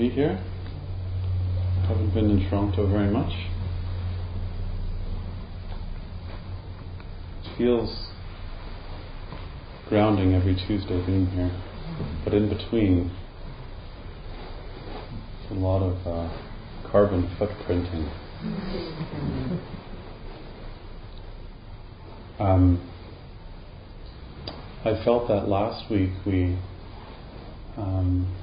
Be here. Haven't been in Toronto very much. It feels grounding every Tuesday being here, but in between, it's a lot of uh, carbon footprinting. Um, I felt that last week we um,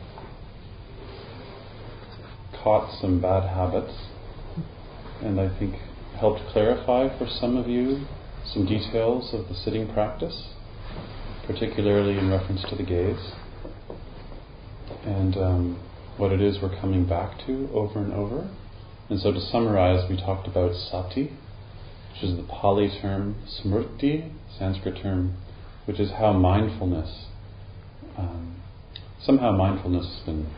caught some bad habits, and I think helped clarify for some of you some details of the sitting practice, particularly in reference to the gaze, and um, what it is we're coming back to over and over. And so, to summarize, we talked about sati, which is the Pali term, smriti, Sanskrit term which is how mindfulness, um, somehow mindfulness has been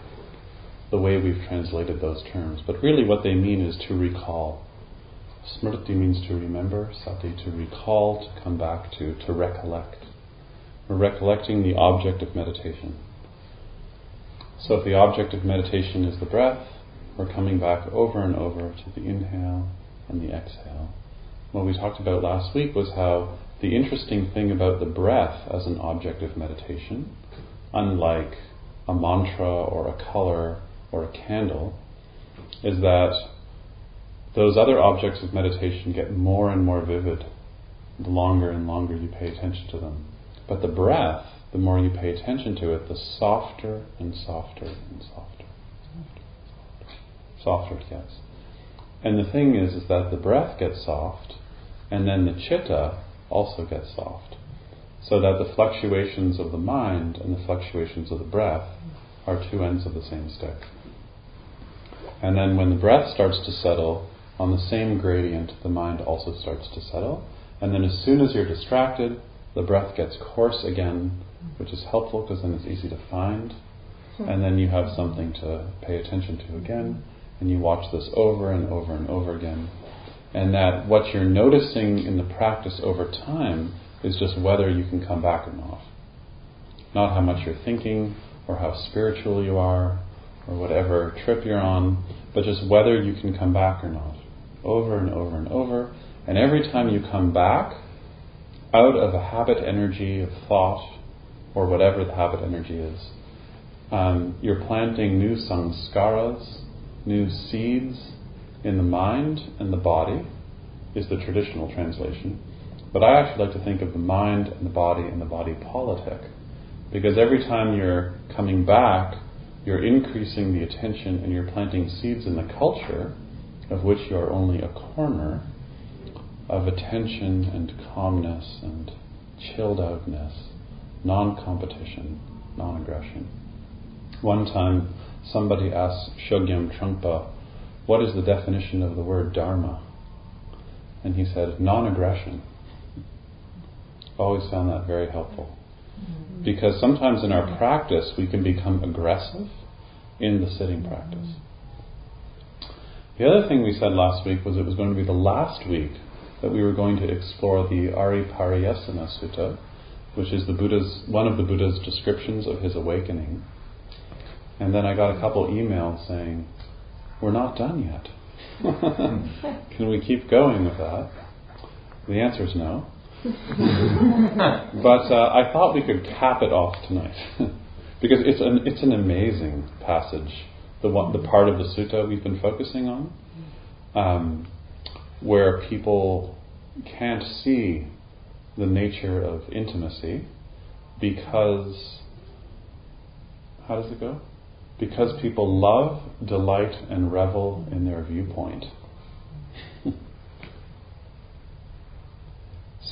the way we've translated those terms. But really, what they mean is to recall. Smriti means to remember, sati to recall, to come back to, to recollect. We're recollecting the object of meditation. So, if the object of meditation is the breath, we're coming back over and over to the inhale and the exhale. What we talked about last week was how the interesting thing about the breath as an object of meditation, unlike a mantra or a color or a candle, is that those other objects of meditation get more and more vivid the longer and longer you pay attention to them. But the breath, the more you pay attention to it, the softer and softer and softer. Softer it gets. And the thing is, is that the breath gets soft, and then the chitta also gets soft. So that the fluctuations of the mind and the fluctuations of the breath are two ends of the same stick. And then when the breath starts to settle on the same gradient, the mind also starts to settle. And then as soon as you're distracted, the breath gets coarse again, which is helpful because then it's easy to find. Hmm. And then you have something to pay attention to again, and you watch this over and over and over again and that what you're noticing in the practice over time is just whether you can come back or not. Not how much you're thinking or how spiritual you are or whatever trip you're on, but just whether you can come back or not. Over and over and over. And every time you come back out of a habit energy of thought or whatever the habit energy is, um, you're planting new samskaras, new seeds in the mind and the body is the traditional translation. But I actually like to think of the mind and the body and the body politic. Because every time you're coming back, you're increasing the attention and you're planting seeds in the culture, of which you're only a corner, of attention and calmness and chilled outness, non competition, non aggression. One time, somebody asked Chogyam Trungpa, what is the definition of the word dharma? And he said, non aggression. Always found that very helpful. Because sometimes in our practice we can become aggressive in the sitting practice. The other thing we said last week was it was going to be the last week that we were going to explore the Ariyapariyesana Sutta, which is the Buddha's one of the Buddha's descriptions of his awakening. And then I got a couple emails saying, we're not done yet. Can we keep going with that? The answer is no. but uh, I thought we could cap it off tonight because it's an it's an amazing passage. The one, the part of the sutta we've been focusing on, um, where people can't see the nature of intimacy because how does it go? Because people love, delight, and revel in their viewpoint.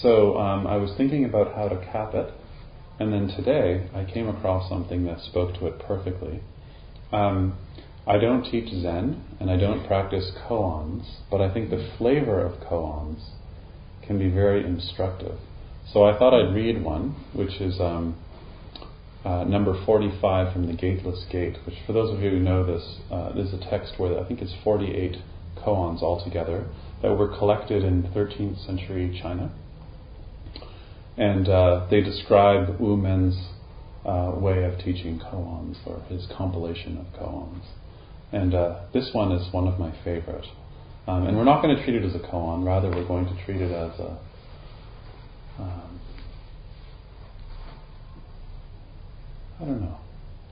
So um, I was thinking about how to cap it, and then today I came across something that spoke to it perfectly. Um, I don't teach Zen and I don't practice koans, but I think the flavor of koans can be very instructive. So I thought I'd read one, which is um, uh, number 45 from the Gateless Gate, which, for those of you who know this, uh, is a text where I think it's 48 koans altogether that were collected in 13th century China. And uh, they describe Wu Men's uh, way of teaching koans, or his compilation of koans. And uh, this one is one of my favorite. Um, and we're not going to treat it as a koan, rather, we're going to treat it as a. Um, I don't know.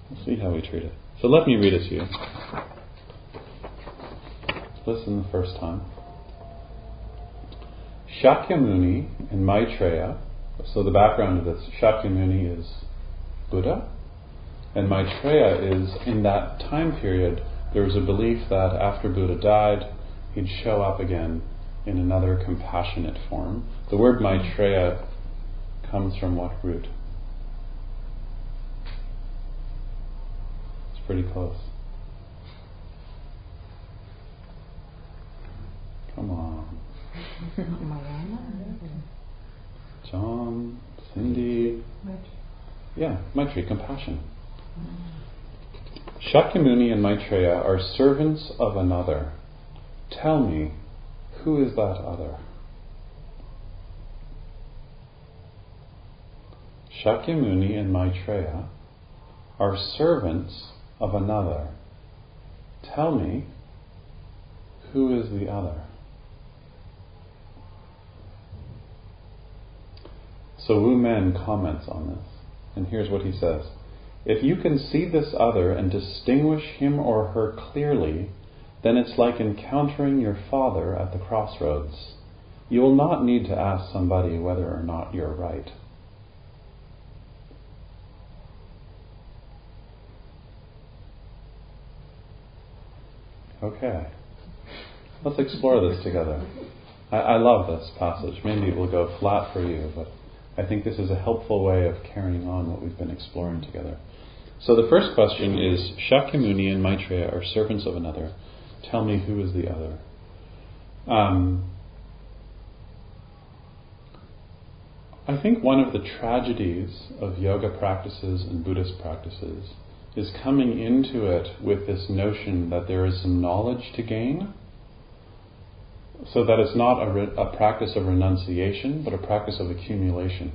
We'll see how we treat it. So let me read it to you. Listen the first time. Shakyamuni and Maitreya so the background of this, Shakyamuni is Buddha, and Maitreya is in that time period. There was a belief that after Buddha died, he'd show up again in another compassionate form. The word Maitreya comes from what root? It's pretty close. Come on. John, Cindy. Yeah, Maitri, compassion. Shakyamuni and Maitreya are servants of another. Tell me, who is that other? Shakyamuni and Maitreya are servants of another. Tell me, who is the other? So Wu Men comments on this, and here's what he says If you can see this other and distinguish him or her clearly, then it's like encountering your father at the crossroads. You will not need to ask somebody whether or not you're right. Okay. Let's explore this together. I, I love this passage. Maybe it will go flat for you, but I think this is a helpful way of carrying on what we've been exploring together. So the first question is Shakyamuni and Maitreya are servants of another. Tell me who is the other. Um, I think one of the tragedies of yoga practices and Buddhist practices is coming into it with this notion that there is some knowledge to gain so that it's not a, re- a practice of renunciation, but a practice of accumulation.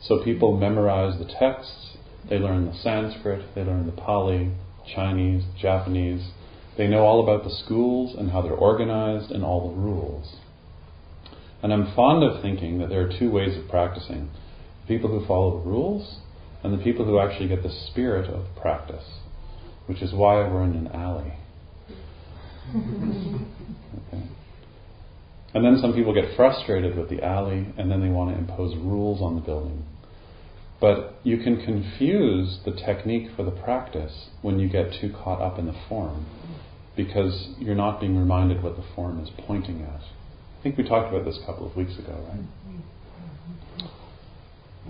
So people memorize the texts, they learn the Sanskrit, they learn the Pali, Chinese, Japanese. They know all about the schools and how they're organized and all the rules. And I'm fond of thinking that there are two ways of practicing people who follow the rules and the people who actually get the spirit of practice, which is why we're in an alley. okay. And then some people get frustrated with the alley and then they want to impose rules on the building. But you can confuse the technique for the practice when you get too caught up in the form because you're not being reminded what the form is pointing at. I think we talked about this a couple of weeks ago, right?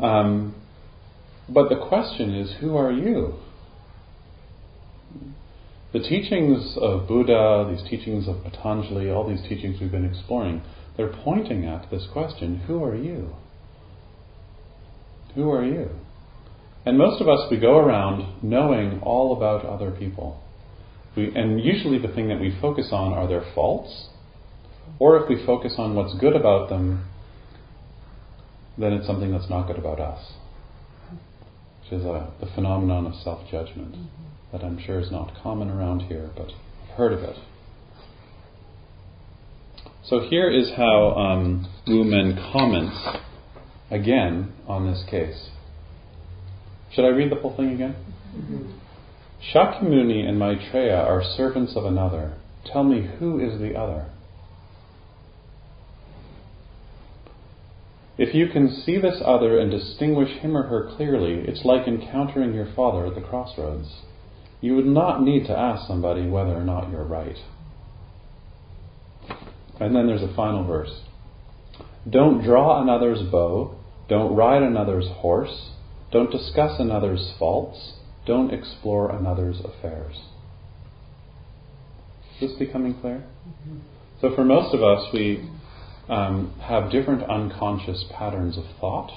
Um, but the question is who are you? The teachings of Buddha, these teachings of Patanjali, all these teachings we've been exploring, they're pointing at this question who are you? Who are you? And most of us, we go around knowing all about other people. We, and usually the thing that we focus on are their faults, or if we focus on what's good about them, then it's something that's not good about us, which is a, the phenomenon of self judgment mm-hmm. That I'm sure is not common around here, but I've heard of it. So here is how um, Wu Men comments again on this case. Should I read the whole thing again? Mm-hmm. Shakyamuni and Maitreya are servants of another. Tell me who is the other? If you can see this other and distinguish him or her clearly, it's like encountering your father at the crossroads. You would not need to ask somebody whether or not you're right. And then there's a final verse. Don't draw another's bow, don't ride another's horse, don't discuss another's faults, don't explore another's affairs. Is this becoming clear? Mm-hmm. So, for most of us, we um, have different unconscious patterns of thought.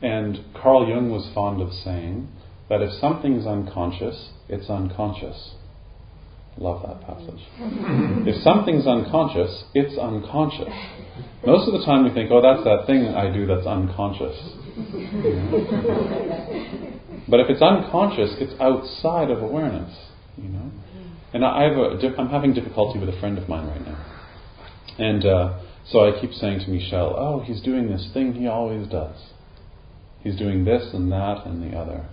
And Carl Jung was fond of saying that if something's unconscious, it's unconscious. Love that passage. if something's unconscious, it's unconscious. Most of the time we think, oh, that's that thing I do that's unconscious. but if it's unconscious, it's outside of awareness. You know. And I have a, I'm having difficulty with a friend of mine right now, and uh, so I keep saying to Michelle, oh, he's doing this thing he always does. He's doing this and that and the other.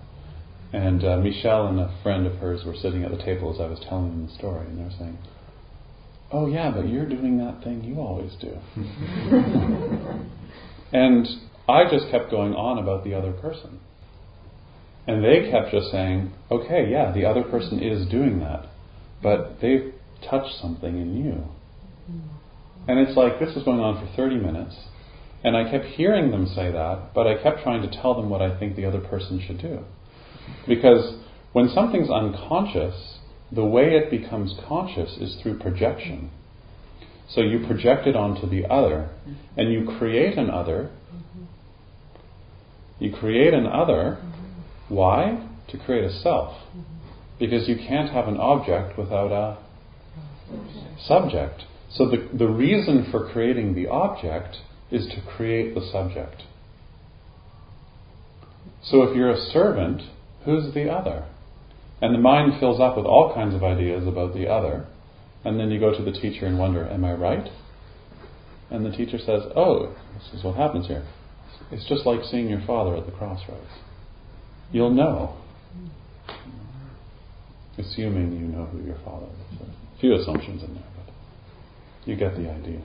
And uh, Michelle and a friend of hers were sitting at the table as I was telling them the story, and they were saying, Oh, yeah, but you're doing that thing you always do. and I just kept going on about the other person. And they kept just saying, Okay, yeah, the other person is doing that, but they've touched something in you. And it's like this was going on for 30 minutes, and I kept hearing them say that, but I kept trying to tell them what I think the other person should do. Because when something's unconscious, the way it becomes conscious is through projection. So you project it onto the other, and you create an other. You create an other. Why? To create a self. Because you can't have an object without a subject. So the, the reason for creating the object is to create the subject. So if you're a servant, who's the other? And the mind fills up with all kinds of ideas about the other. And then you go to the teacher and wonder, am I right? And the teacher says, oh, this is what happens here. It's just like seeing your father at the crossroads. You'll know. Assuming you know who your father is. A few assumptions in there, but you get the idea.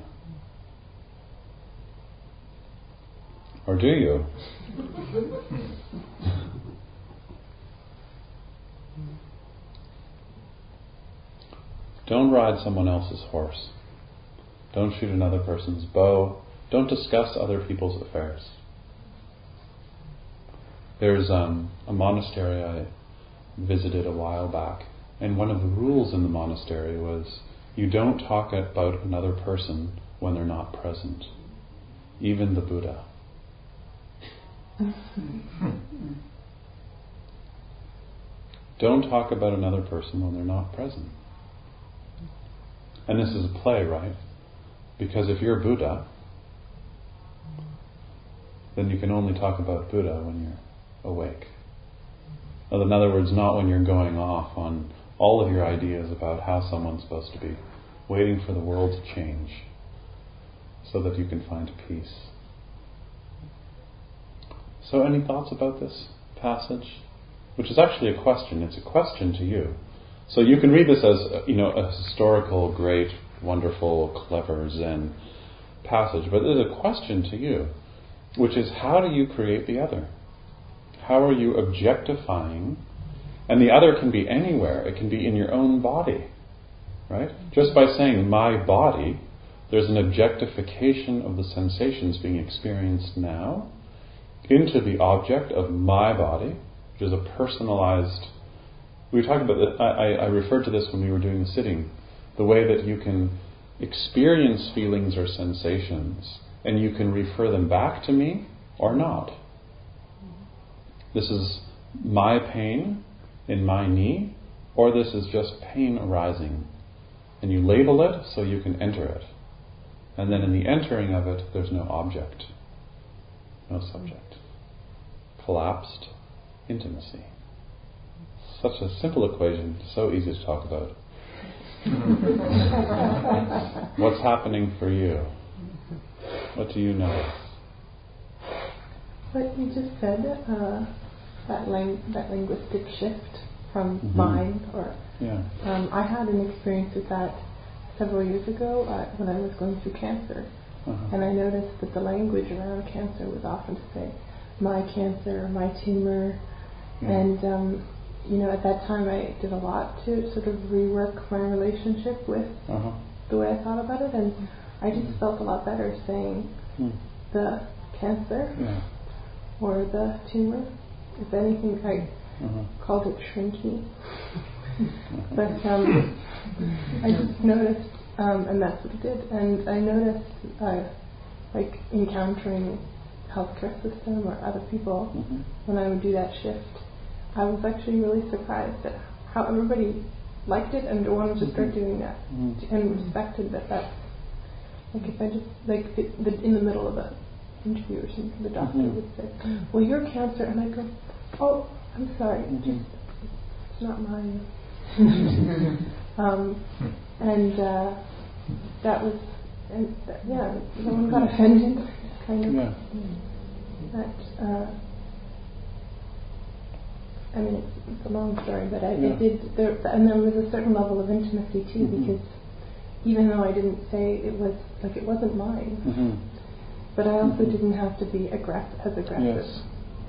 Or do you? Don't ride someone else's horse. Don't shoot another person's bow. Don't discuss other people's affairs. There's um, a monastery I visited a while back, and one of the rules in the monastery was you don't talk about another person when they're not present, even the Buddha. don't talk about another person when they're not present. And this is a play, right? Because if you're Buddha, then you can only talk about Buddha when you're awake. In other words, not when you're going off on all of your ideas about how someone's supposed to be, waiting for the world to change so that you can find peace. So, any thoughts about this passage? Which is actually a question. It's a question to you. So you can read this as uh, you know a historical, great, wonderful, clever Zen passage, but there's a question to you, which is how do you create the other? How are you objectifying? And the other can be anywhere. It can be in your own body, right? Just by saying my body, there's an objectification of the sensations being experienced now into the object of my body, which is a personalized we talked about that. I, I referred to this when we were doing the sitting. The way that you can experience feelings or sensations and you can refer them back to me or not. This is my pain in my knee, or this is just pain arising. And you label it so you can enter it. And then in the entering of it, there's no object, no subject. Collapsed intimacy. Such a simple equation, so easy to talk about. What's happening for you? What do you notice? What you just said, uh, that, lang- that linguistic shift from Mhm. mine, or Yeah. um, I had an experience with that several years ago uh, when I was going through cancer, Uh-huh. and I noticed that the language around cancer was often to say, "my cancer," "my tumor," Yeah. and um, you know, at that time I did a lot to sort of rework my relationship with Uh-huh. the way I thought about it, and I just felt a lot better saying Hmm. the cancer Yeah. or the tumor. If anything, I Uh-huh. called it shrinky. but um, I just noticed, um, and that's what it did. And I noticed, uh, like encountering healthcare system or other people, Mhm. when I would do that shift, I was actually really surprised at how everybody liked it and wanted to start Mhm. doing that Mhm. and respected that. That's like if I just like it, the, in the middle of a interview or something, the doctor Mhm. would say, "Well, you're cancer," and I go, "Oh, I'm sorry, Mhm. just it's not mine." um, and uh, that was, and that, yeah, no one got offended, kind of. Yeah. That, uh, I mean, it's, it's a long story, but I, Yeah. it did, there, and there was a certain level of intimacy too, Mhm. because even though I didn't say it was, like, it wasn't mine, Mhm. but I also Mhm. didn't have to be aggressive, as aggressive Yes.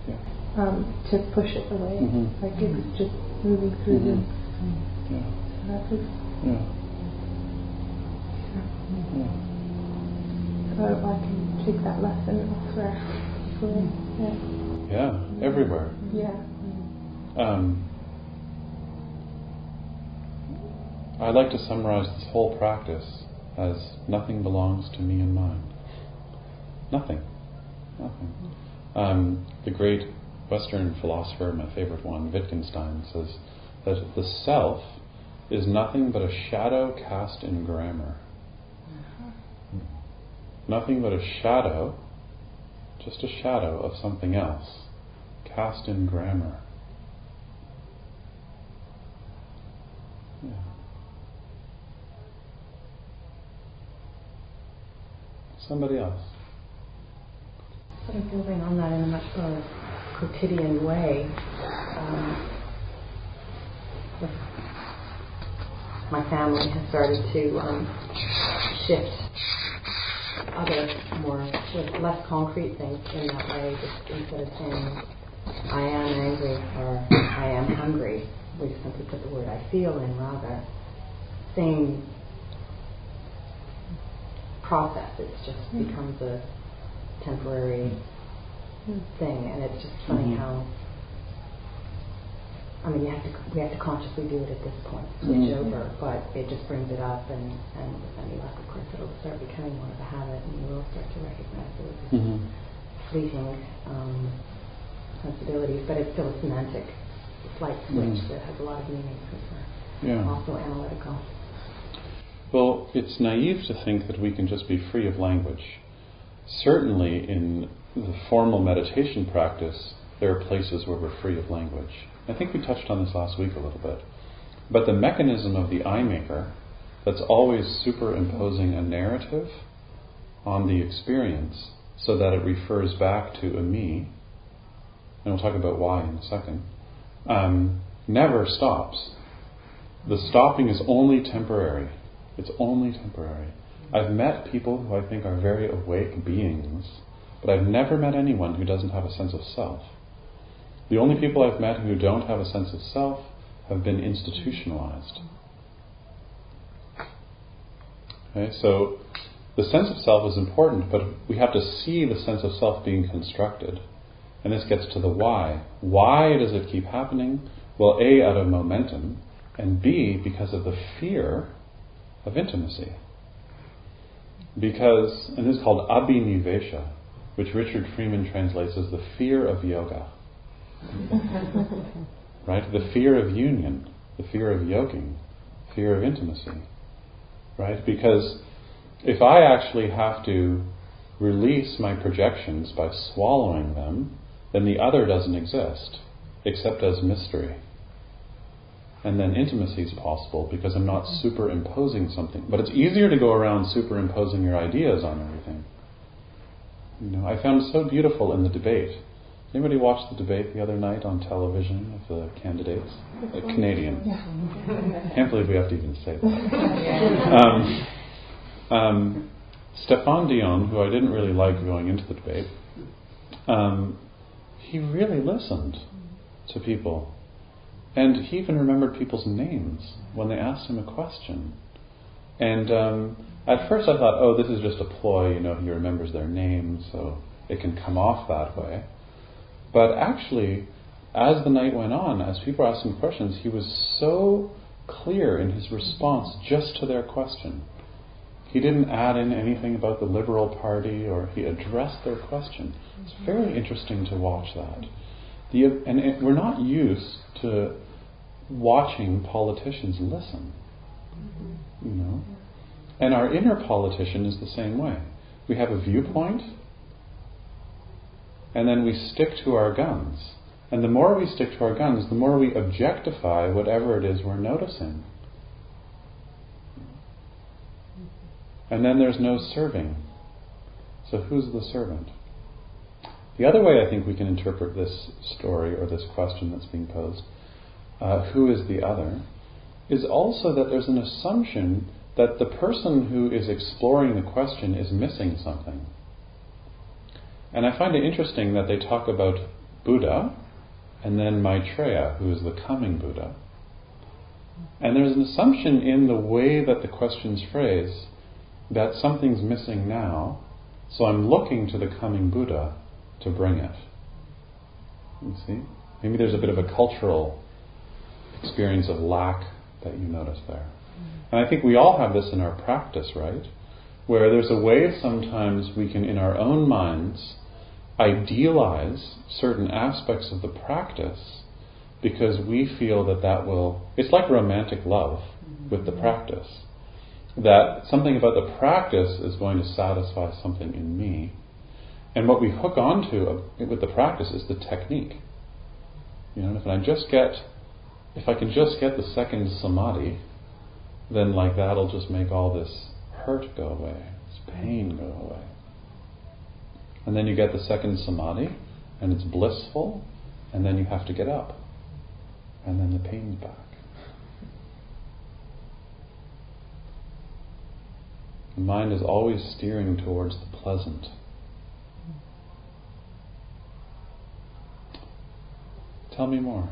Yeah. um, to push it away. Mhm. Like it was just moving through the, Yeah. that was, Yeah. Yeah. so I can take that lesson elsewhere. Yeah. Yeah. Everywhere. Yeah. Um, I like to summarize this whole practice as nothing belongs to me and mine. Nothing. Nothing. Um, the great Western philosopher, my favorite one, Wittgenstein, says that the self is nothing but a shadow cast in grammar. Nothing but a shadow, just a shadow of something else, cast in grammar. Yeah. Somebody else. Sort of building on that in a much more quotidian way. Um, my family has started to um, shift other more sort of less concrete things in that way. Just instead of saying I am angry or I am hungry, we just simply put the word I feel in rather. Same process. It just Mm. becomes a temporary thing, and it's just funny Mhm. how. I mean, you have to we have to consciously do it at this point, switch Mhm. over, but it just brings it up, and and with any luck, of course, it'll start becoming more of a habit, and you will start to recognize it as Mm-hmm. fleeting um, sensibilities, but it's still a semantic slight switch Mhm. that has a lot of meaning because we're Yeah. also analytical. Well, it's naive to think that we can just be free of language. Certainly, in the formal meditation practice, there are places where we're free of language. I think we touched on this last week a little bit. But the mechanism of the I maker that's always superimposing a narrative on the experience so that it refers back to a me, and we'll talk about why in a second, um, never stops. The stopping is only temporary. It's only temporary. I've met people who I think are very awake beings, but I've never met anyone who doesn't have a sense of self. The only people I've met who don't have a sense of self have been institutionalized. Okay, so the sense of self is important, but we have to see the sense of self being constructed. And this gets to the why. Why does it keep happening? Well, A, out of momentum, and B, because of the fear of intimacy. Because, and this is called abhinivesha, which Richard Freeman translates as the fear of yoga. right? The fear of union, the fear of yoking, fear of intimacy. Right? Because if I actually have to release my projections by swallowing them, then the other doesn't exist, except as mystery. and then intimacy is possible because I'm not superimposing something. But it's easier to go around superimposing your ideas on everything. You know, I found so beautiful in the debate. Anybody watch the debate the other night on television of the candidates? Uh, Canadian. Can't believe we have to even say that. Um, um, Stéphane Dion, who I didn't really like going into the debate, um, he really listened to people. And he even remembered people's names when they asked him a question. And um, at first I thought, oh, this is just a ploy, you know, he remembers their names, so it can come off that way. But actually, as the night went on, as people asked him questions, he was so clear in his response just to their question. He didn't add in anything about the Liberal Party, or he addressed their question. It's very interesting to watch that. The, and it, we're not used to watching politicians listen. You know? And our inner politician is the same way. We have a viewpoint, and then we stick to our guns. And the more we stick to our guns, the more we objectify whatever it is we're noticing. And then there's no serving. So who's the servant? The other way I think we can interpret this story or this question that's being posed, uh, who is the other, is also that there's an assumption that the person who is exploring the question is missing something. And I find it interesting that they talk about Buddha and then Maitreya, who is the coming Buddha. And there's an assumption in the way that the question's phrased that something's missing now, so I'm looking to the coming Buddha to bring it. You see? Maybe there's a bit of a cultural experience of lack that you notice there. And I think we all have this in our practice, right? Where there's a way sometimes we can, in our own minds, idealize certain aspects of the practice because we feel that that will. It's like romantic love with the mm-hmm. practice. That something about the practice is going to satisfy something in me. And what we hook onto with the practice is the technique. You know, if I just get, if I can just get the second samadhi, then like that'll just make all this hurt go away, this pain go away. And then you get the second samadhi, and it's blissful, and then you have to get up, and then the pain's back. The mind is always steering towards the pleasant. Tell me more.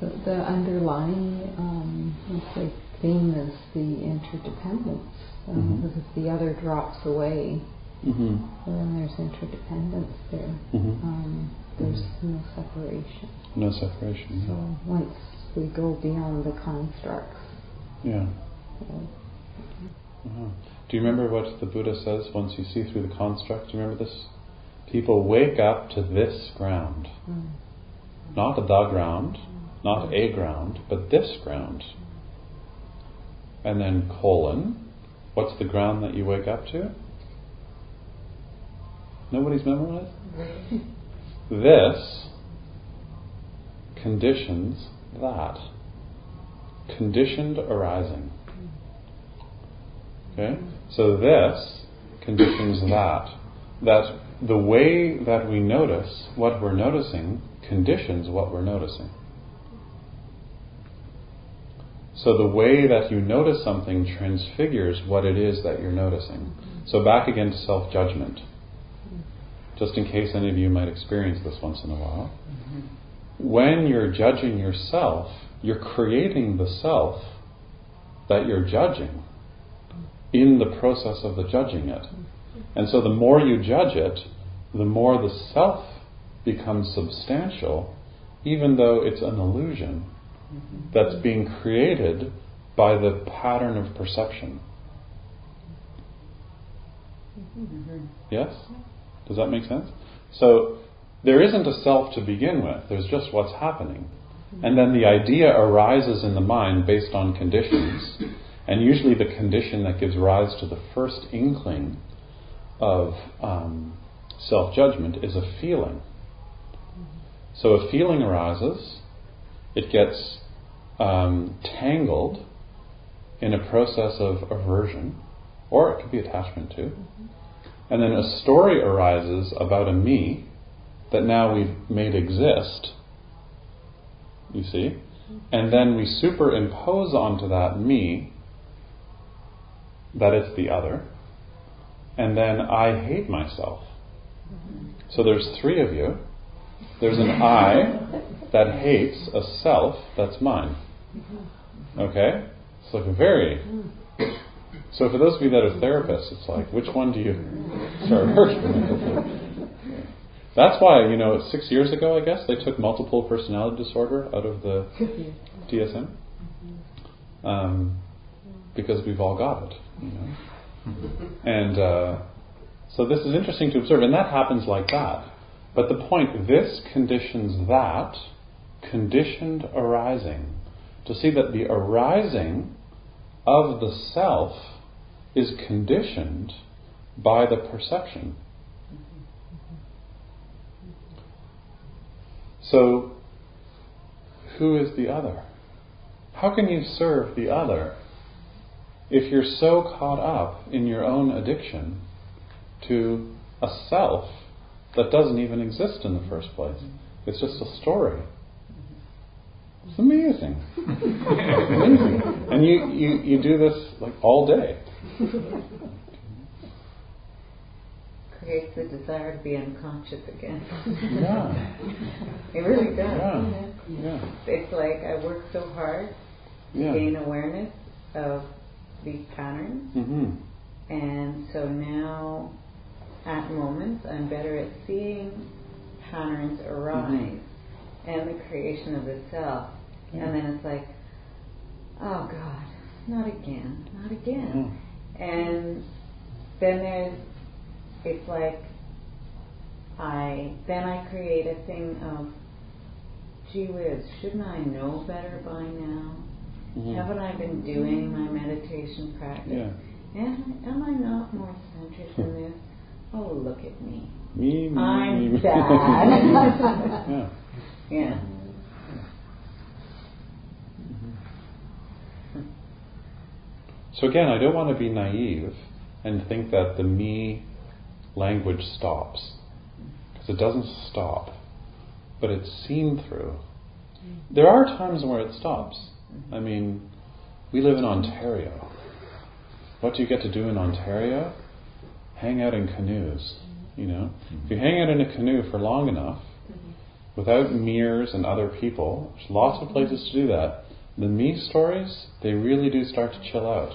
The, the underlying um, say theme is the interdependence. Um, mm-hmm. Because if the other drops away, mm-hmm. then there's interdependence there. Mm-hmm. Um, there's no separation. No separation. So yeah. once we go beyond the constructs. Yeah. So, uh-huh. Do you remember what the Buddha says once you see through the construct? Do you remember this? People wake up to this ground. Mm. Not the ground, not a ground, but this ground. And then colon, what's the ground that you wake up to? Nobody's memorized? this conditions that. Conditioned arising. Okay? So this conditions that. That the way that we notice what we're noticing conditions what we're noticing. So the way that you notice something transfigures what it is that you're noticing. So back again to self judgment. Just in case any of you might experience this once in a while. Mm-hmm. When you're judging yourself, you're creating the self that you're judging in the process of the judging it. Mm-hmm. And so the more you judge it, the more the self becomes substantial, even though it's an illusion mm-hmm. that's being created by the pattern of perception. Yes? Does that make sense? So there isn't a self to begin with, there's just what's happening. And then the idea arises in the mind based on conditions. And usually the condition that gives rise to the first inkling of um, self judgment is a feeling. So a feeling arises, it gets um, tangled in a process of aversion, or it could be attachment too. And then a story arises about a me that now we've made exist, you see, and then we superimpose onto that me that it's the other, and then I hate myself. So there's three of you. There's an I that hates a self that's mine. Okay? It's like a very. So for those of you that are therapists, it's like, which one do you start? That's why, you know, six years ago, I guess, they took multiple personality disorder out of the DSM. Um, because we've all got it, you know. And uh, so this is interesting to observe, and that happens like that. But the point, this conditions that, conditioned arising, to see that the arising of the self is conditioned by the perception. So, who is the other? How can you serve the other if you're so caught up in your own addiction to a self that doesn't even exist in the first place? It's just a story. It's amazing. amazing. And you, you, you do this like all day. Creates the desire to be unconscious again. Yeah. it really does. Yeah. yeah. It's like I work so hard to Yeah. gain awareness of these patterns, Mm-hmm. and so now at moments I'm better at seeing patterns arise Mhm. and the creation of the self. And then it's like, oh God, not again, not again. And then there's, it's like, I then I create a thing of, gee whiz, shouldn't I know better by now? Mhm. Haven't I been doing my meditation practice? Yeah. Am, am I not more centered than this? Oh, look at me. Me, me, I'm me, yeah. Yeah. So again, I don't want to be naive and think that the me language stops. Because it doesn't stop, but it's seen through. There are times where it stops. I mean, we live in Ontario. What do you get to do in Ontario? Hang out in canoes. You know, if you hang out in a canoe for long enough, without mirrors and other people, there's lots of places to do that. The me stories, they really do start to chill out.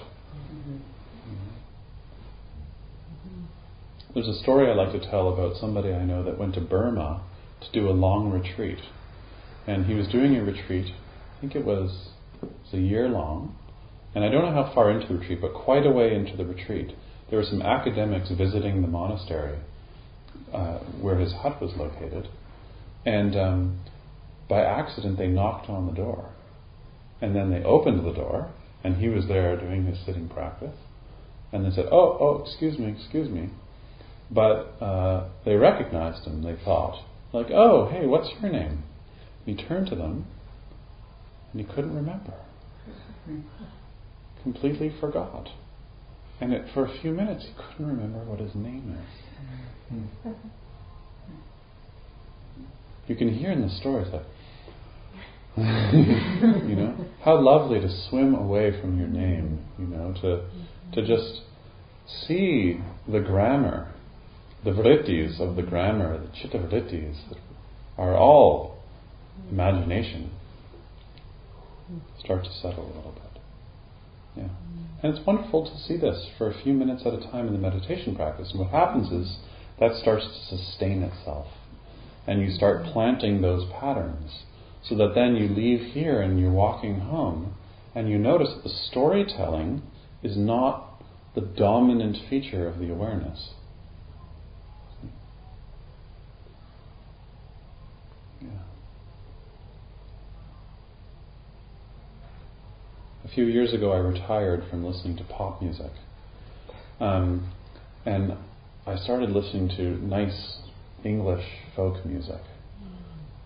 There's a story I like to tell about somebody I know that went to Burma to do a long retreat. And he was doing a retreat, I think it was, it was a year long. And I don't know how far into the retreat, but quite a way into the retreat. There were some academics visiting the monastery uh, where his hut was located. And um, by accident, they knocked on the door. And then they opened the door, and he was there doing his sitting practice. And they said, Oh, oh, excuse me, excuse me. But uh, they recognized him, they thought. Like, oh, hey, what's your name? And he turned to them, and he couldn't remember. Completely forgot. And it, for a few minutes, he couldn't remember what his name is. You can hear in the stories like, you know, how lovely to swim away from your name, you know, to to just see the grammar, the vrittis of the grammar, the chitta vrittis that are all imagination, start to settle a little bit. Yeah. And it's wonderful to see this for a few minutes at a time in the meditation practice. And what happens is that starts to sustain itself. And you start planting those patterns so that then you leave here and you're walking home and you notice that the storytelling is not the dominant feature of the awareness. Yeah. A few years ago, I retired from listening to pop music. Um, and I started listening to nice English folk music.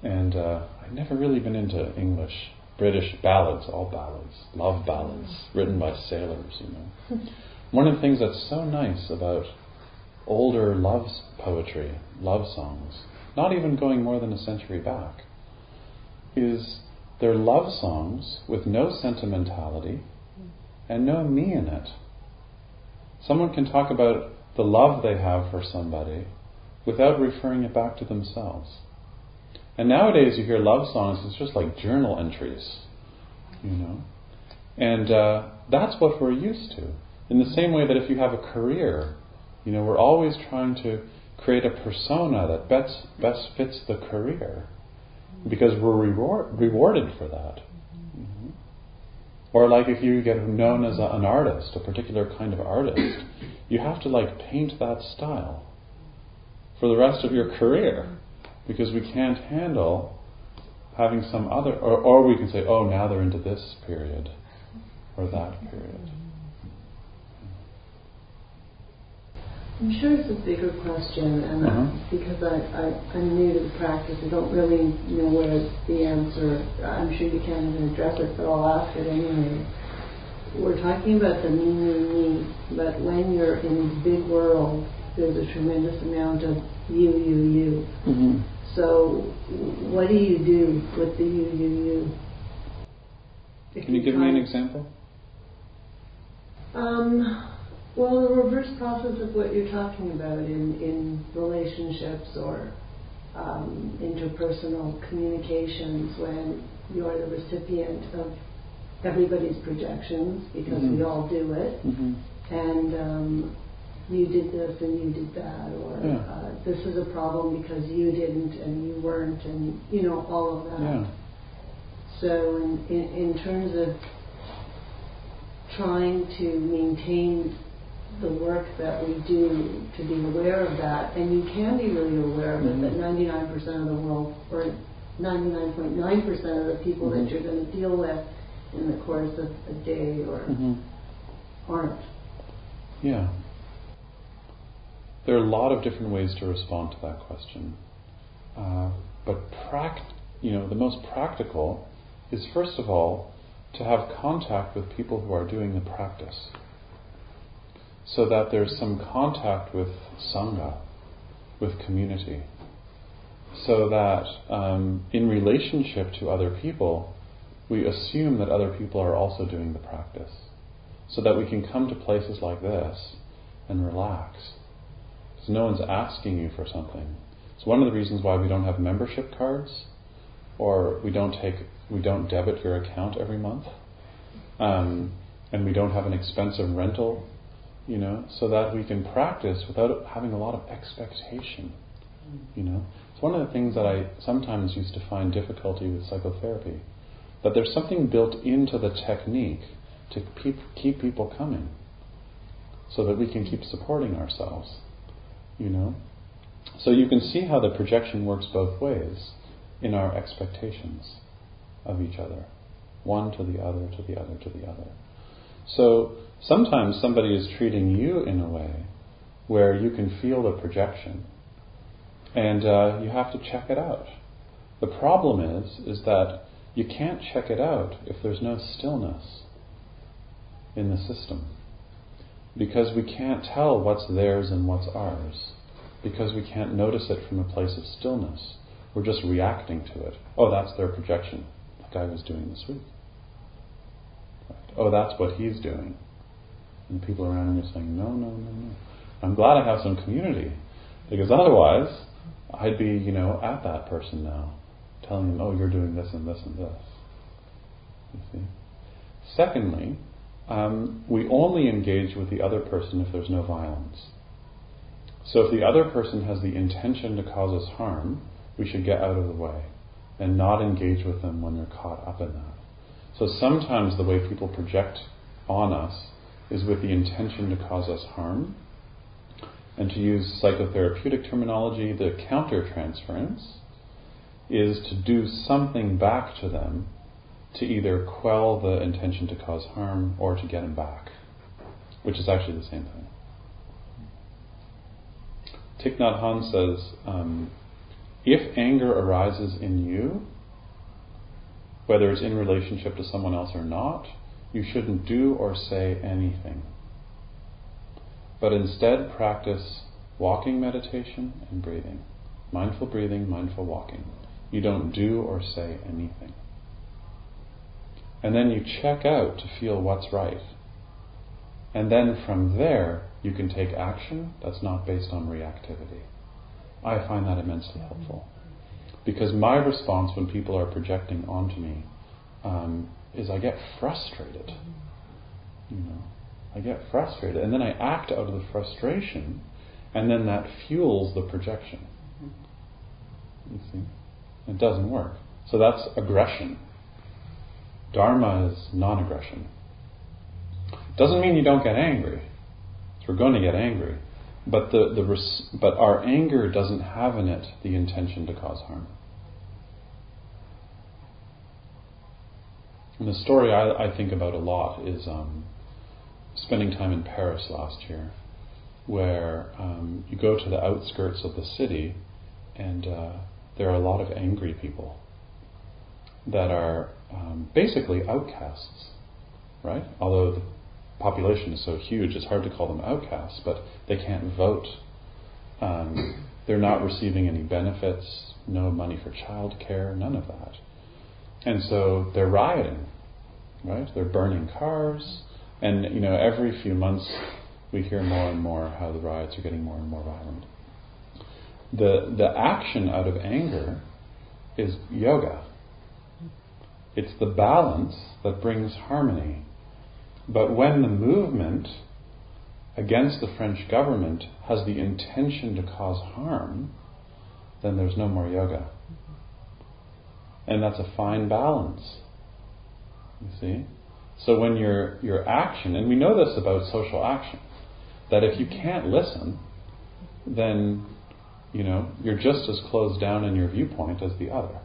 And uh, I'd never really been into English British ballads, all ballads, love ballads, written by sailors, you know. One of the things that's so nice about older love poetry, love songs, not even going more than a century back, is they're love songs with no sentimentality and no me in it. Someone can talk about the love they have for somebody without referring it back to themselves. And nowadays, you hear love songs, it's just like journal entries, you know. And uh, that's what we're used to. In the same way that if you have a career, you know, we're always trying to create a persona that best, best fits the career because we're reward, rewarded for that. Mm-hmm. Or like if you get known as a, an artist, a particular kind of artist, you have to like paint that style for the rest of your career because we can't handle having some other, or, or we can say, oh, now they're into this period or that period. I'm sure it's a bigger question, and uh-huh. because I, I, I'm new to the practice, I don't really know where the answer. I'm sure you can't even address it, but I'll ask it anyway. We're talking about the me, me, me, but when you're in the big world, there's a tremendous amount of you, you, you. Mm-hmm. So, what do you do with the you, you, you? If Can you, you give me an example? Um, well, the reverse process of what you're talking about in, in relationships or um, interpersonal communications when you're the recipient of everybody's projections because mm-hmm. we all do it. Mm-hmm. And um, you did this and you did that, or yeah. uh, this is a problem because you didn't and you weren't, and you know, all of that. Yeah. So, in, in, in terms of trying to maintain the work that we do to be aware of that, and you can be really aware of mm-hmm. it, that 99% of the world, or 99.9% of the people mm-hmm. that you're going to deal with in the course of a day or mm-hmm. aren't. Yeah. There are a lot of different ways to respond to that question. Uh, but pract- you know, the most practical is first of all to have contact with people who are doing the practice so that there's some contact with Sangha, with community, so that um, in relationship to other people, we assume that other people are also doing the practice, so that we can come to places like this and relax. No one's asking you for something. It's one of the reasons why we don't have membership cards, or we don't take we don't debit your account every month, um, and we don't have an expensive rental you know, so that we can practice without having a lot of expectation. You know, it's one of the things that I sometimes used to find difficulty with psychotherapy, that there's something built into the technique to keep, keep people coming, so that we can keep supporting ourselves. You know, so you can see how the projection works both ways in our expectations of each other, one to the other, to the other, to the other. So sometimes somebody is treating you in a way where you can feel the projection, and uh, you have to check it out. The problem is, is that you can't check it out if there's no stillness in the system, because we can't tell what's theirs and what's ours, because we can't notice it from a place of stillness. We're just reacting to it. Oh, that's their projection, like I was doing this week. Oh, that's what he's doing. And people around him are saying, no, no, no, no. I'm glad I have some community because otherwise I'd be, you know, at that person now, telling them, oh, you're doing this and this and this. You see? Secondly, um, we only engage with the other person if there's no violence. So if the other person has the intention to cause us harm, we should get out of the way and not engage with them when they're caught up in that. So sometimes the way people project on us is with the intention to cause us harm. And to use psychotherapeutic terminology, the countertransference is to do something back to them to either quell the intention to cause harm or to get him back, which is actually the same thing. Thich Nhat Hanh says, um, if anger arises in you, whether it's in relationship to someone else or not, you shouldn't do or say anything. But instead, practice walking meditation and breathing. Mindful breathing, mindful walking. You don't do or say anything. And then you check out to feel what's right. And then from there, you can take action that's not based on reactivity. I find that immensely helpful. Because my response when people are projecting onto me um, is I get frustrated. You know, I get frustrated, and then I act out of the frustration, and then that fuels the projection. You see, it doesn't work. So that's aggression. Dharma is non-aggression. Doesn't mean you don't get angry. We're going to get angry, but the, the res- but our anger doesn't have in it the intention to cause harm. And the story I, I think about a lot is um, spending time in Paris last year, where um, you go to the outskirts of the city, and uh, there are a lot of angry people that are um, basically outcasts, right? Although the population is so huge, it's hard to call them outcasts, but they can't vote. Um, they're not receiving any benefits, no money for childcare, none of that. And so they're rioting, right? They're burning cars, and you know every few months we hear more and more how the riots are getting more and more violent. The the action out of anger is yoga. It's the balance that brings harmony. But when the movement against the French government has the intention to cause harm, then there's no more yoga. And that's a fine balance. You see? So when your your action, and we know this about social action, that if you can't listen, then you know you're just as closed down in your viewpoint as the other.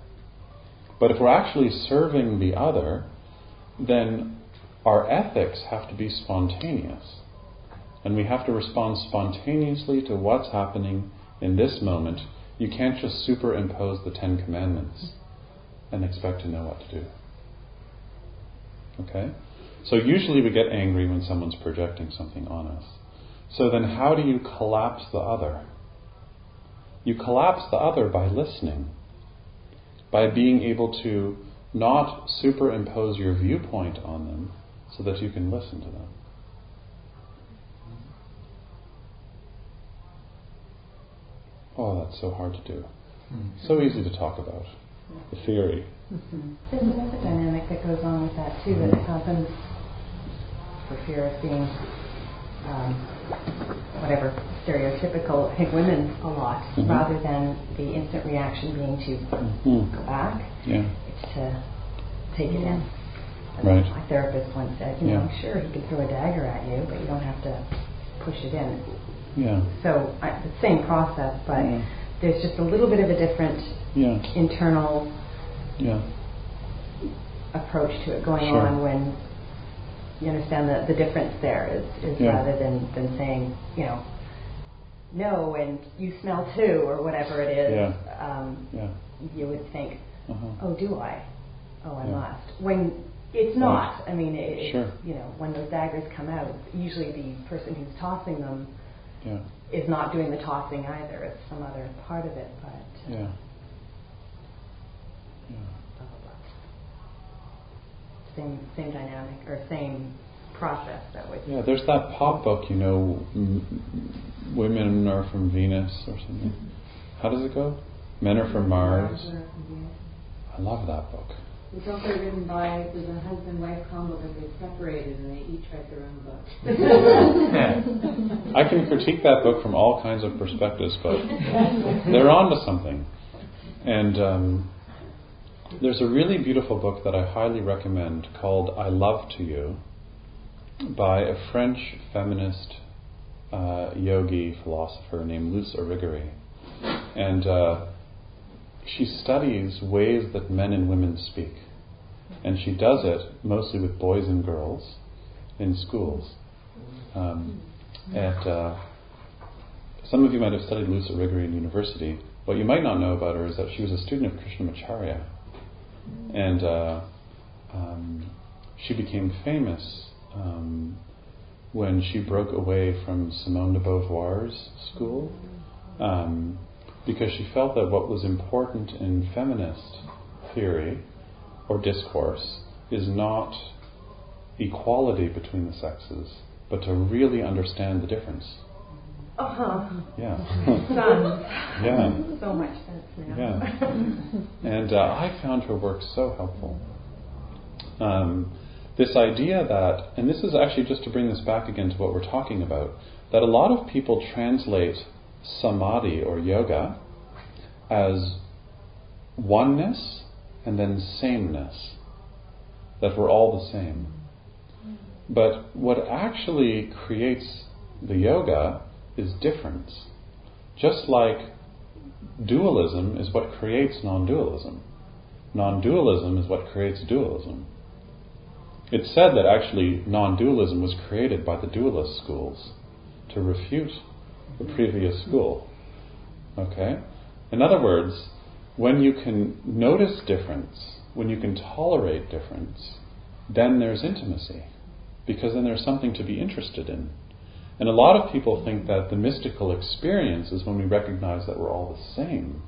But if we're actually serving the other, then our ethics have to be spontaneous. And we have to respond spontaneously to what's happening in this moment. You can't just superimpose the Ten Commandments and expect to know what to do. Okay? So usually we get angry when someone's projecting something on us. So then how do you collapse the other? You collapse the other by listening, by being able to not superimpose your viewpoint on them so that you can listen to them. Oh, that's so hard to do. So easy to talk about the theory. Mm-hmm. There's another dynamic that goes on with that too that happens for fear of being um, whatever stereotypical. I think women a lot Mhm. rather than the instant reaction being to Mhm. go back. Yeah. It's to take it in. As Right. My therapist once said, you know, Yeah. sure he can throw a dagger at you, but you don't have to push it in. Yeah. So I, the same process, but Yeah. there's just a little bit of a different Yeah. internal Yeah. approach to it going Sure. on when you understand the, the difference there is, is Yeah. rather than, than saying, you know, no and you smell too or whatever it is, Yeah. um, Yeah. you would think, Uh-huh. oh, do I? Oh, I Yeah. must. When it's not. I mean, it, it's, Sure. you know, when those daggers come out, usually the person who's tossing them Yeah. is not doing the tossing either. It's some other part of it, but Yeah. Yeah. blah, blah, blah. Same, same dynamic or same process that would. Yeah, there's that pop book, you know, m- m- women are from Venus or something. How does it go? Men are from Mars. I love that book. It's also written by, there's a husband-wife combo that they separated and they each write their own book. I can critique that book from all kinds of perspectives, but they're on to something. And um, there's a really beautiful book that I highly recommend called I Love to You by a French feminist uh, yogi philosopher named Luce Irigaray. And uh, she studies ways that men and women speak. And she does it mostly with boys and girls in schools. Um, and uh, some of you might have studied Luce Irigaray in university. What you might not know about her is that she was a student of Krishnamacharya. And uh, um, she became famous um, when she broke away from Simone de Beauvoir's school um, because she felt that what was important in feminist theory or discourse is not equality between the sexes, but to really understand the difference. Uh huh. Yeah. Yeah. So much sense now. Yeah. and uh, I found her work so helpful. Um, this idea that, and this is actually just to bring this back again to what we're talking about, that a lot of people translate samadhi or yoga as oneness and then sameness, that we're all the same. But what actually creates the yoga is difference. Just like dualism is what creates non dualism, non dualism is what creates dualism. It's said that actually non dualism was created by the dualist schools to refute the previous school. Okay? In other words, when you can notice difference, when you can tolerate difference, then there's intimacy. Because then there's something to be interested in. And a lot of people think that the mystical experience is when we recognize that we're all the same.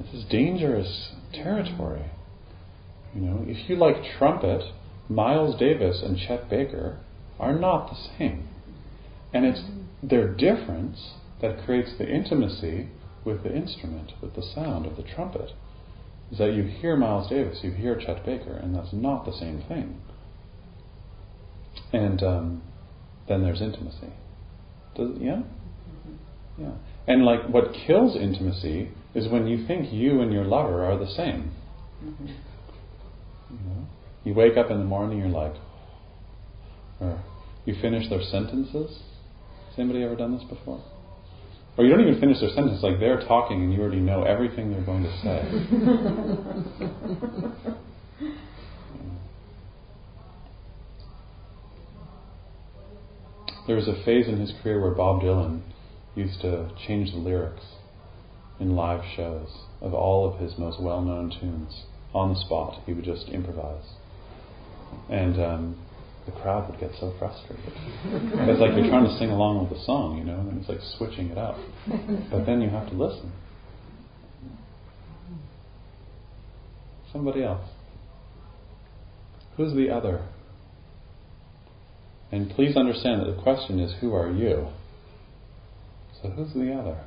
This is dangerous territory. You know, if you like trumpet, Miles Davis and Chet Baker are not the same. And it's their difference that creates the intimacy with the instrument, with the sound of the trumpet. Is that you hear Miles Davis, you hear Chet Baker, and that's not the same thing. And um, then there's intimacy. Does, yeah? Yeah. And like what kills intimacy is when you think you and your lover are the same. Mm-hmm. You know? You wake up in the morning, you're like, or you finish their sentences. Has anybody ever done this before? Or you don't even finish their sentence, like they're talking and you already know everything they're going to say. there was a phase in his career where Bob Dylan used to change the lyrics in live shows of all of his most well known tunes on the spot. He would just improvise. And um, the crowd would get so frustrated. it's like you're trying to sing along with the song, you know, and it's like switching it up. But then you have to listen. Somebody else. Who's the other? And please understand that the question is, who are you? So who's the other?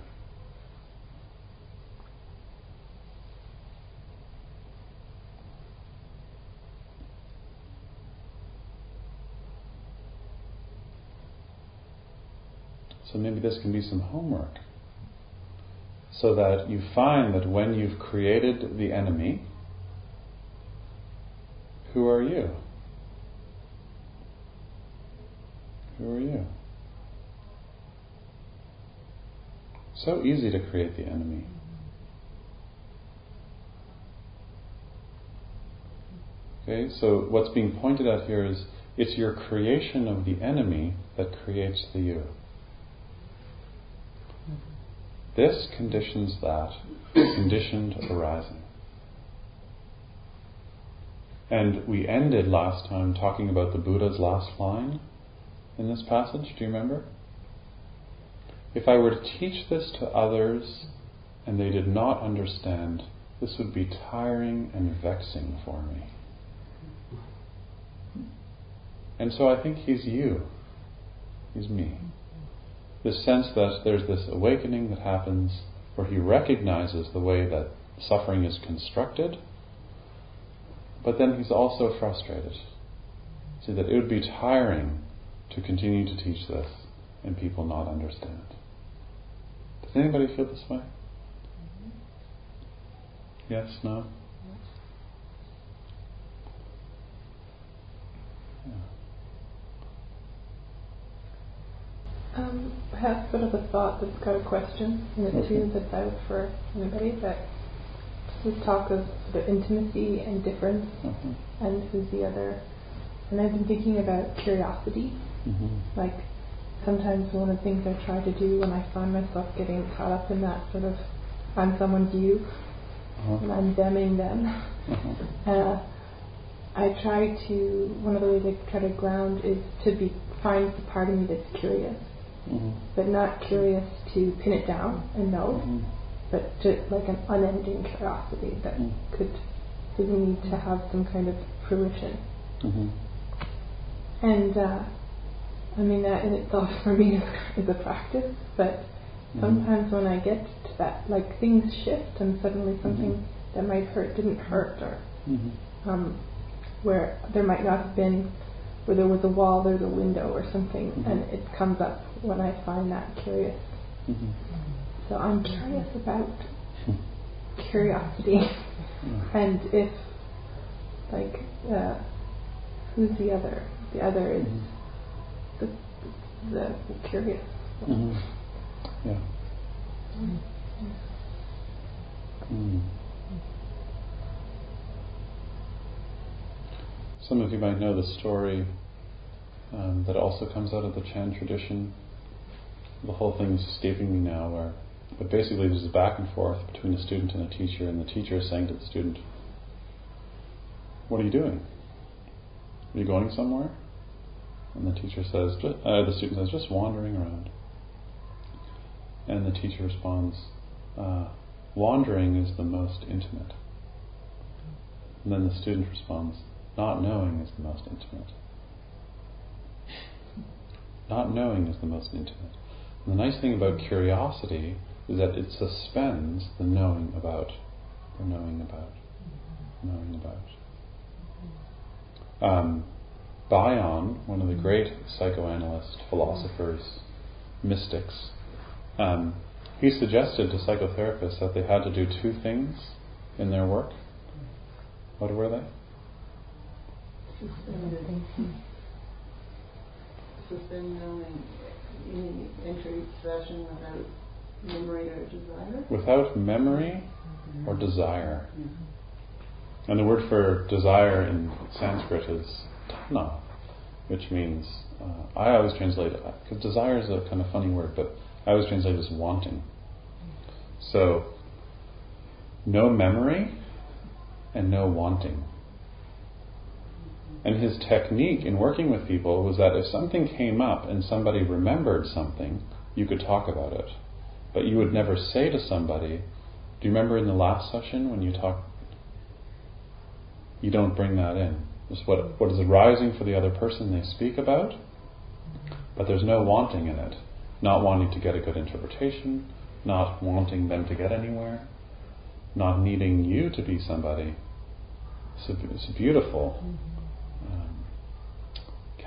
Maybe this can be some homework. So that you find that when you've created the enemy, who are you? Who are you? So easy to create the enemy. Okay, so what's being pointed at here is it's your creation of the enemy that creates the you. This conditions that, conditioned arising. And we ended last time talking about the Buddha's last line in this passage. Do you remember? If I were to teach this to others and they did not understand, this would be tiring and vexing for me. And so I think he's you. He's me. The sense that there's this awakening that happens where he recognizes the way that suffering is constructed, but then he's also frustrated. See, that it would be tiring to continue to teach this and people not understand. Does anybody feel this way? Mm-hmm. Yes, no? I have sort of a thought that's got a question in it too that's out for anybody that this talk of sort of intimacy and difference mm-hmm. and who's the other. And I've been thinking about curiosity. Mm-hmm. Like sometimes one of the things I try to do when I find myself getting caught up in that sort of I'm someone's you uh-huh. and I'm damning them. Uh-huh. Uh, I try to, one of the ways I try to ground is to be find the part of me that's curious, mm-hmm. but not curious to pin it down and know, mm-hmm. but to like an unending curiosity that mm-hmm. could doesn't need to have some kind of fruition. Mm-hmm. And uh, I mean that in itself for me is, a practice, but mm-hmm. sometimes when I get to that, like things shift and suddenly something that might hurt didn't hurt, or um, where there might not have been where there was a wall, there's a window or something, mm-hmm. and it comes up when I find that curious. Mm-hmm. So I'm curious about curiosity, mm-hmm. and if like uh, who's the other? The other is mm-hmm. the the curious. Mm-hmm. Yeah. Mm. Some of you might know the story um, that also comes out of the Chan tradition. The whole thing is escaping me now, where but basically there's a back and forth between a student and a teacher, and the teacher is saying to the student, "What are you doing? Are you going somewhere?" And the teacher says, uh, "The student says, just wandering around." And the teacher responds, uh, "Wandering is the most intimate." And then the student responds, not knowing is the most intimate. Not knowing is the most intimate. The nice thing about curiosity is that it suspends the knowing about, the knowing about, knowing about. Um, Bion, one of the great psychoanalyst philosophers, mystics, um, he suggested to psychotherapists that they had to do two things in their work. What were they? Suspend knowing entry session without memory or desire? Without memory or desire. Mm-hmm. And the word for desire in Sanskrit is tanha, which means, uh, I always translate it, because desire is a kind of funny word, but I always translate it as wanting. So, no memory and no wanting. And his technique in working with people was that if something came up and somebody remembered something, you could talk about it. But you would never say to somebody, Do you remember in the last session when you talked? You don't bring that in. It's what, what is arising for the other person they speak about, but there's no wanting in it. Not wanting to get a good interpretation, not wanting them to get anywhere, not needing you to be somebody. It's, it's beautiful mm-hmm.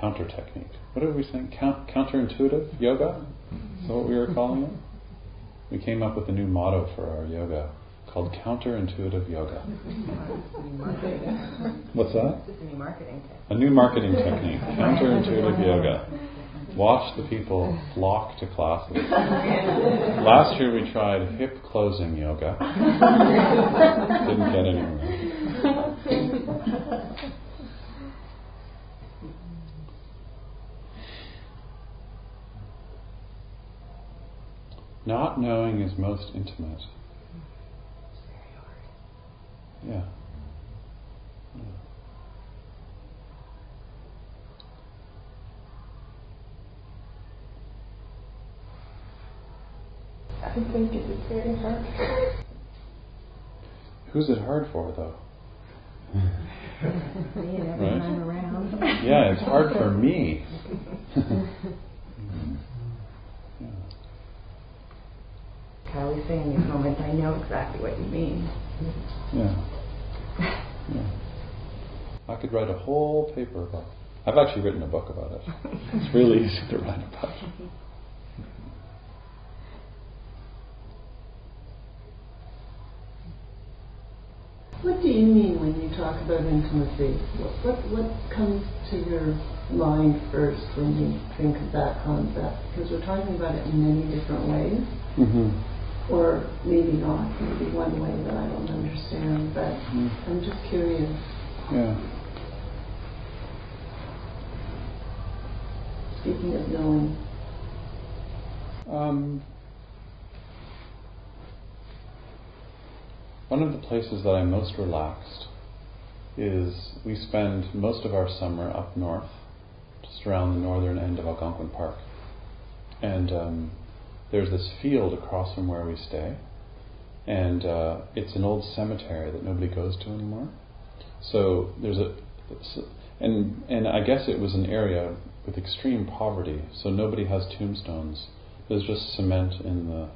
Counter technique. What did we say? Count, counterintuitive yoga? Is that what we were calling it? We came up with a new motto for our yoga called counterintuitive yoga. What's that? a new marketing technique. A new marketing technique. Counterintuitive yoga. Watch the people flock to classes. Last year we tried hip closing yoga. Didn't get anywhere. Not knowing is most intimate. Yeah. yeah. I think it is very hard. Who's it hard for, though? right? Yeah, it's hard for me. I always say in these moments, I know exactly what you mean. Yeah. yeah. I could write a whole paper about it. I've actually written a book about it. It's really easy to write about it. What do you mean when you talk about intimacy? What, what, what comes to your mind first when you think of that concept? Because we're talking about it in many different ways. Mm-hmm or maybe not, maybe one way that I don't understand, but mm. I'm just curious. Yeah. Speaking of knowing. Um, one of the places that I'm most relaxed is we spend most of our summer up north, just around the northern end of Algonquin Park. And um, there's this field across from where we stay, and uh, it's an old cemetery that nobody goes to anymore. So there's a, and and I guess it was an area with extreme poverty, so nobody has tombstones. There's just cement in the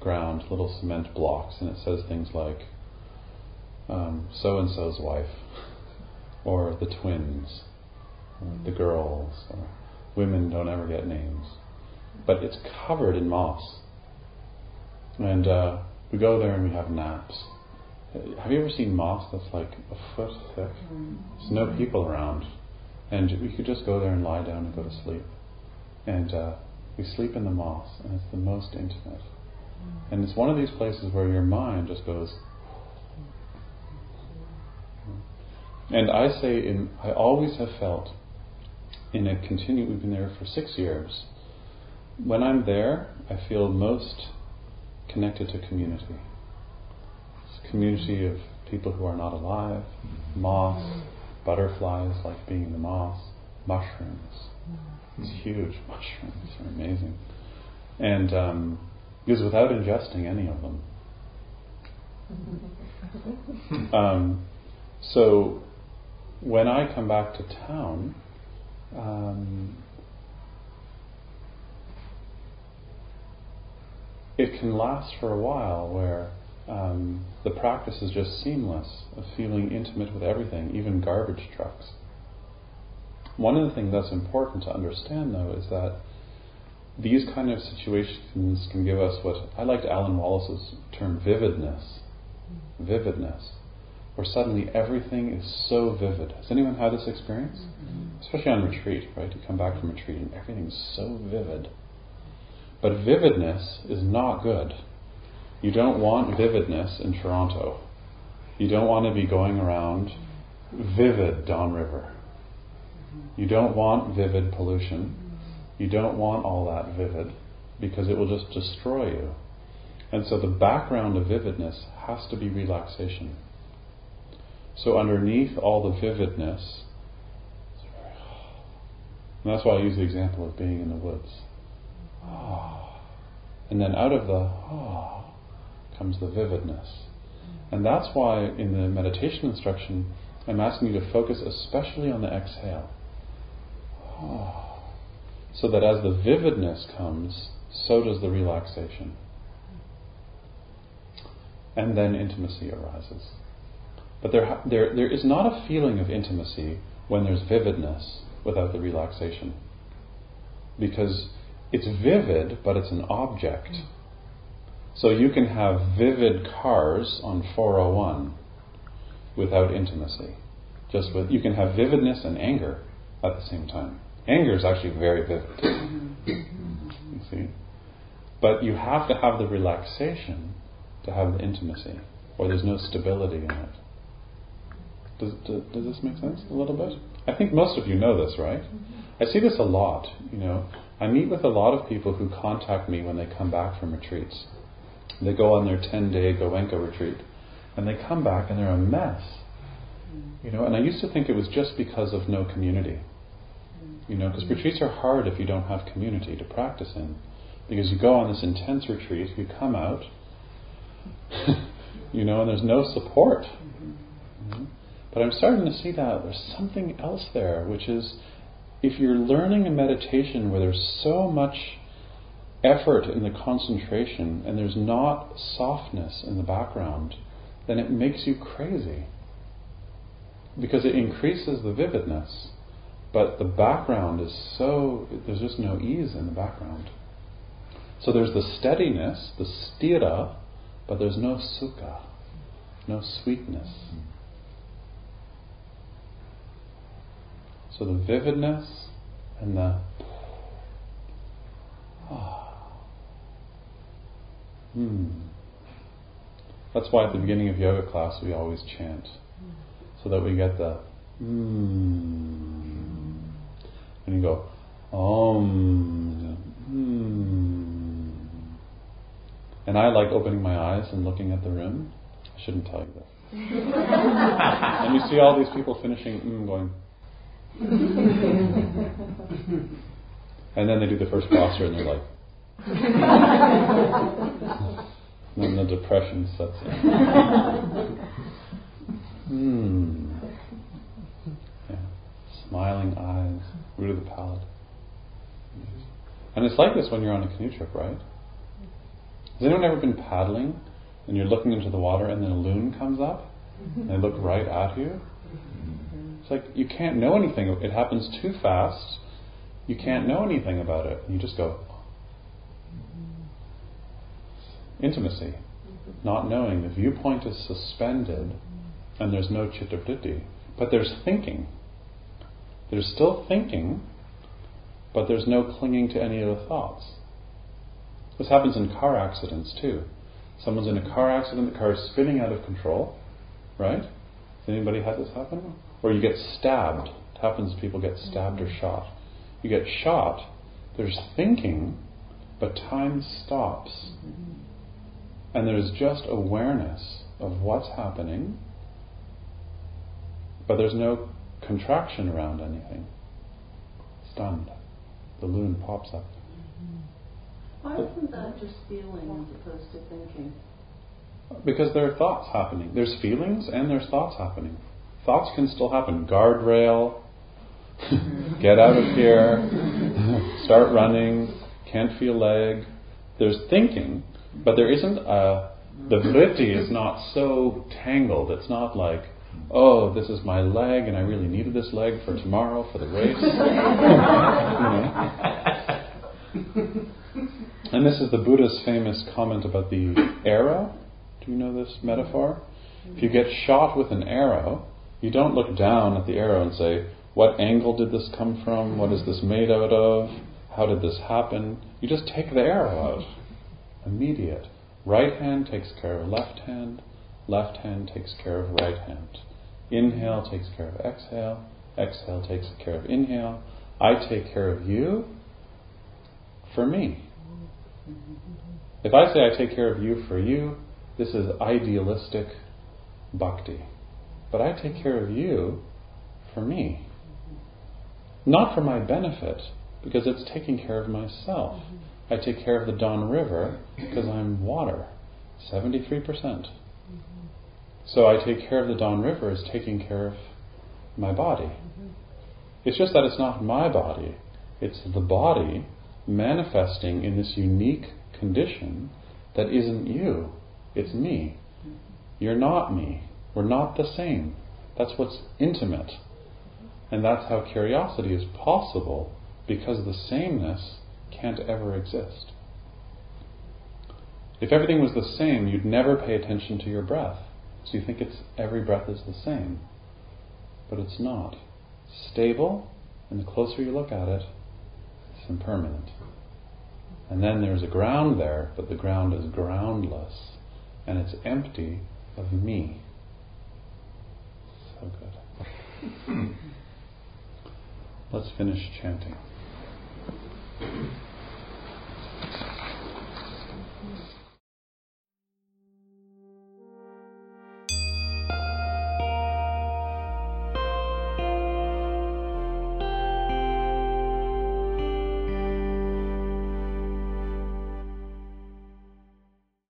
ground, little cement blocks, and it says things like so and so's wife, or the twins, or the girls, or women don't ever get names. But it's covered in moss. And uh, we go there and we have naps. Have you ever seen moss that's like a foot thick? There's no people around. And we could just go there and lie down and go to sleep. And uh, we sleep in the moss, and it's the most intimate. And it's one of these places where your mind just goes. And I say, in, I always have felt, in a continue, we've been there for six years. When I'm there, I feel most connected to community. It's a community of people who are not alive, moss, butterflies like being in the moss, mushrooms. These huge mushrooms are amazing. And um, because without ingesting any of them. um, so when I come back to town, um, it can last for a while where um, the practice is just seamless of feeling intimate with everything, even garbage trucks. One of the things that's important to understand, though, is that these kind of situations can give us what I liked Alan Wallace's term vividness. Vividness. Where suddenly everything is so vivid. Has anyone had this experience? Mm-hmm. Especially on retreat, right? You come back from retreat and everything's so vivid. But vividness is not good. You don't want vividness in Toronto. You don't want to be going around vivid Don River. You don't want vivid pollution. You don't want all that vivid because it will just destroy you. And so the background of vividness has to be relaxation. So underneath all the vividness, and that's why I use the example of being in the woods. Ah. And then out of the ah, comes the vividness. And that's why in the meditation instruction, I'm asking you to focus especially on the exhale. Ah. So that as the vividness comes, so does the relaxation. And then intimacy arises. But there, there, there is not a feeling of intimacy when there's vividness without the relaxation. Because it's vivid, but it's an object. So you can have vivid cars on 401 without intimacy. Just with you can have vividness and anger at the same time. Anger is actually very vivid. Mm-hmm. you see? But you have to have the relaxation to have the intimacy, or there's no stability in it. Does, does, does this make sense a little bit? I think most of you know this, right? Mm-hmm. I see this a lot. You know, I meet with a lot of people who contact me when they come back from retreats. They go on their 10-day Goenka retreat, and they come back and they're a mess. You know, and I used to think it was just because of no community. You know, because retreats are hard if you don't have community to practice in. Because you go on this intense retreat, you come out, you know, and there's no support. Mm-hmm. But I'm starting to see that there's something else there, which is if you're learning a meditation where there's so much effort in the concentration and there's not softness in the background, then it makes you crazy. Because it increases the vividness. But the background is so, there's just no ease in the background. So there's the steadiness, the sthira, but there's no sukha, no sweetness. So the vividness and the ah, hmm. That's why at the beginning of yoga class we always chant, so that we get the hmm. And you go om. Hmm. And I like opening my eyes and looking at the room. I shouldn't tell you that. and you see all these people finishing mm, going. And then they do the first posture and they're like. and then the depression sets in. Hmm. Yeah. Smiling eyes, root of the palate. And it's like this when you're on a canoe trip, right? Has anyone ever been paddling and you're looking into the water and then a loon comes up and they look right at you? It's like you can't know anything. It happens too fast. You can't know anything about it. You just go. Intimacy. Not knowing. The viewpoint is suspended and there's no chitta But there's thinking. There's still thinking, but there's no clinging to any of the thoughts. This happens in car accidents too. Someone's in a car accident, the car is spinning out of control, right? Has anybody had this happen? Or you get stabbed. It happens people get stabbed or shot. You get shot, there's thinking, but time stops. And there's just awareness of what's happening, but there's no contraction around anything. Stunned. The loon pops up. Why isn't that just feeling as opposed to thinking? Because there are thoughts happening. There's feelings and there's thoughts happening. Thoughts can still happen. Guardrail, get out of here, start running, can't feel leg. There's thinking, but there isn't a. The vritti is not so tangled. It's not like, oh, this is my leg and I really needed this leg for tomorrow for the race. you know? And this is the Buddha's famous comment about the arrow. Do you know this metaphor? If you get shot with an arrow, you don't look down at the arrow and say, What angle did this come from? What is this made out of? How did this happen? You just take the arrow out. Immediate. Right hand takes care of left hand, left hand takes care of right hand. Inhale takes care of exhale, exhale takes care of inhale. I take care of you for me. If I say I take care of you for you, this is idealistic bhakti. But I take care of you for me. Not for my benefit, because it's taking care of myself. I take care of the Don River because I'm water, 73%. So I take care of the Don River as taking care of my body. It's just that it's not my body, it's the body manifesting in this unique condition that isn't you, it's me. You're not me. We're not the same. That's what's intimate. And that's how curiosity is possible because the sameness can't ever exist. If everything was the same, you'd never pay attention to your breath. So you think it's every breath is the same. But it's not. Stable, and the closer you look at it, it's impermanent. And then there's a ground there, but the ground is groundless and it's empty of me. Oh, good. Let's finish chanting.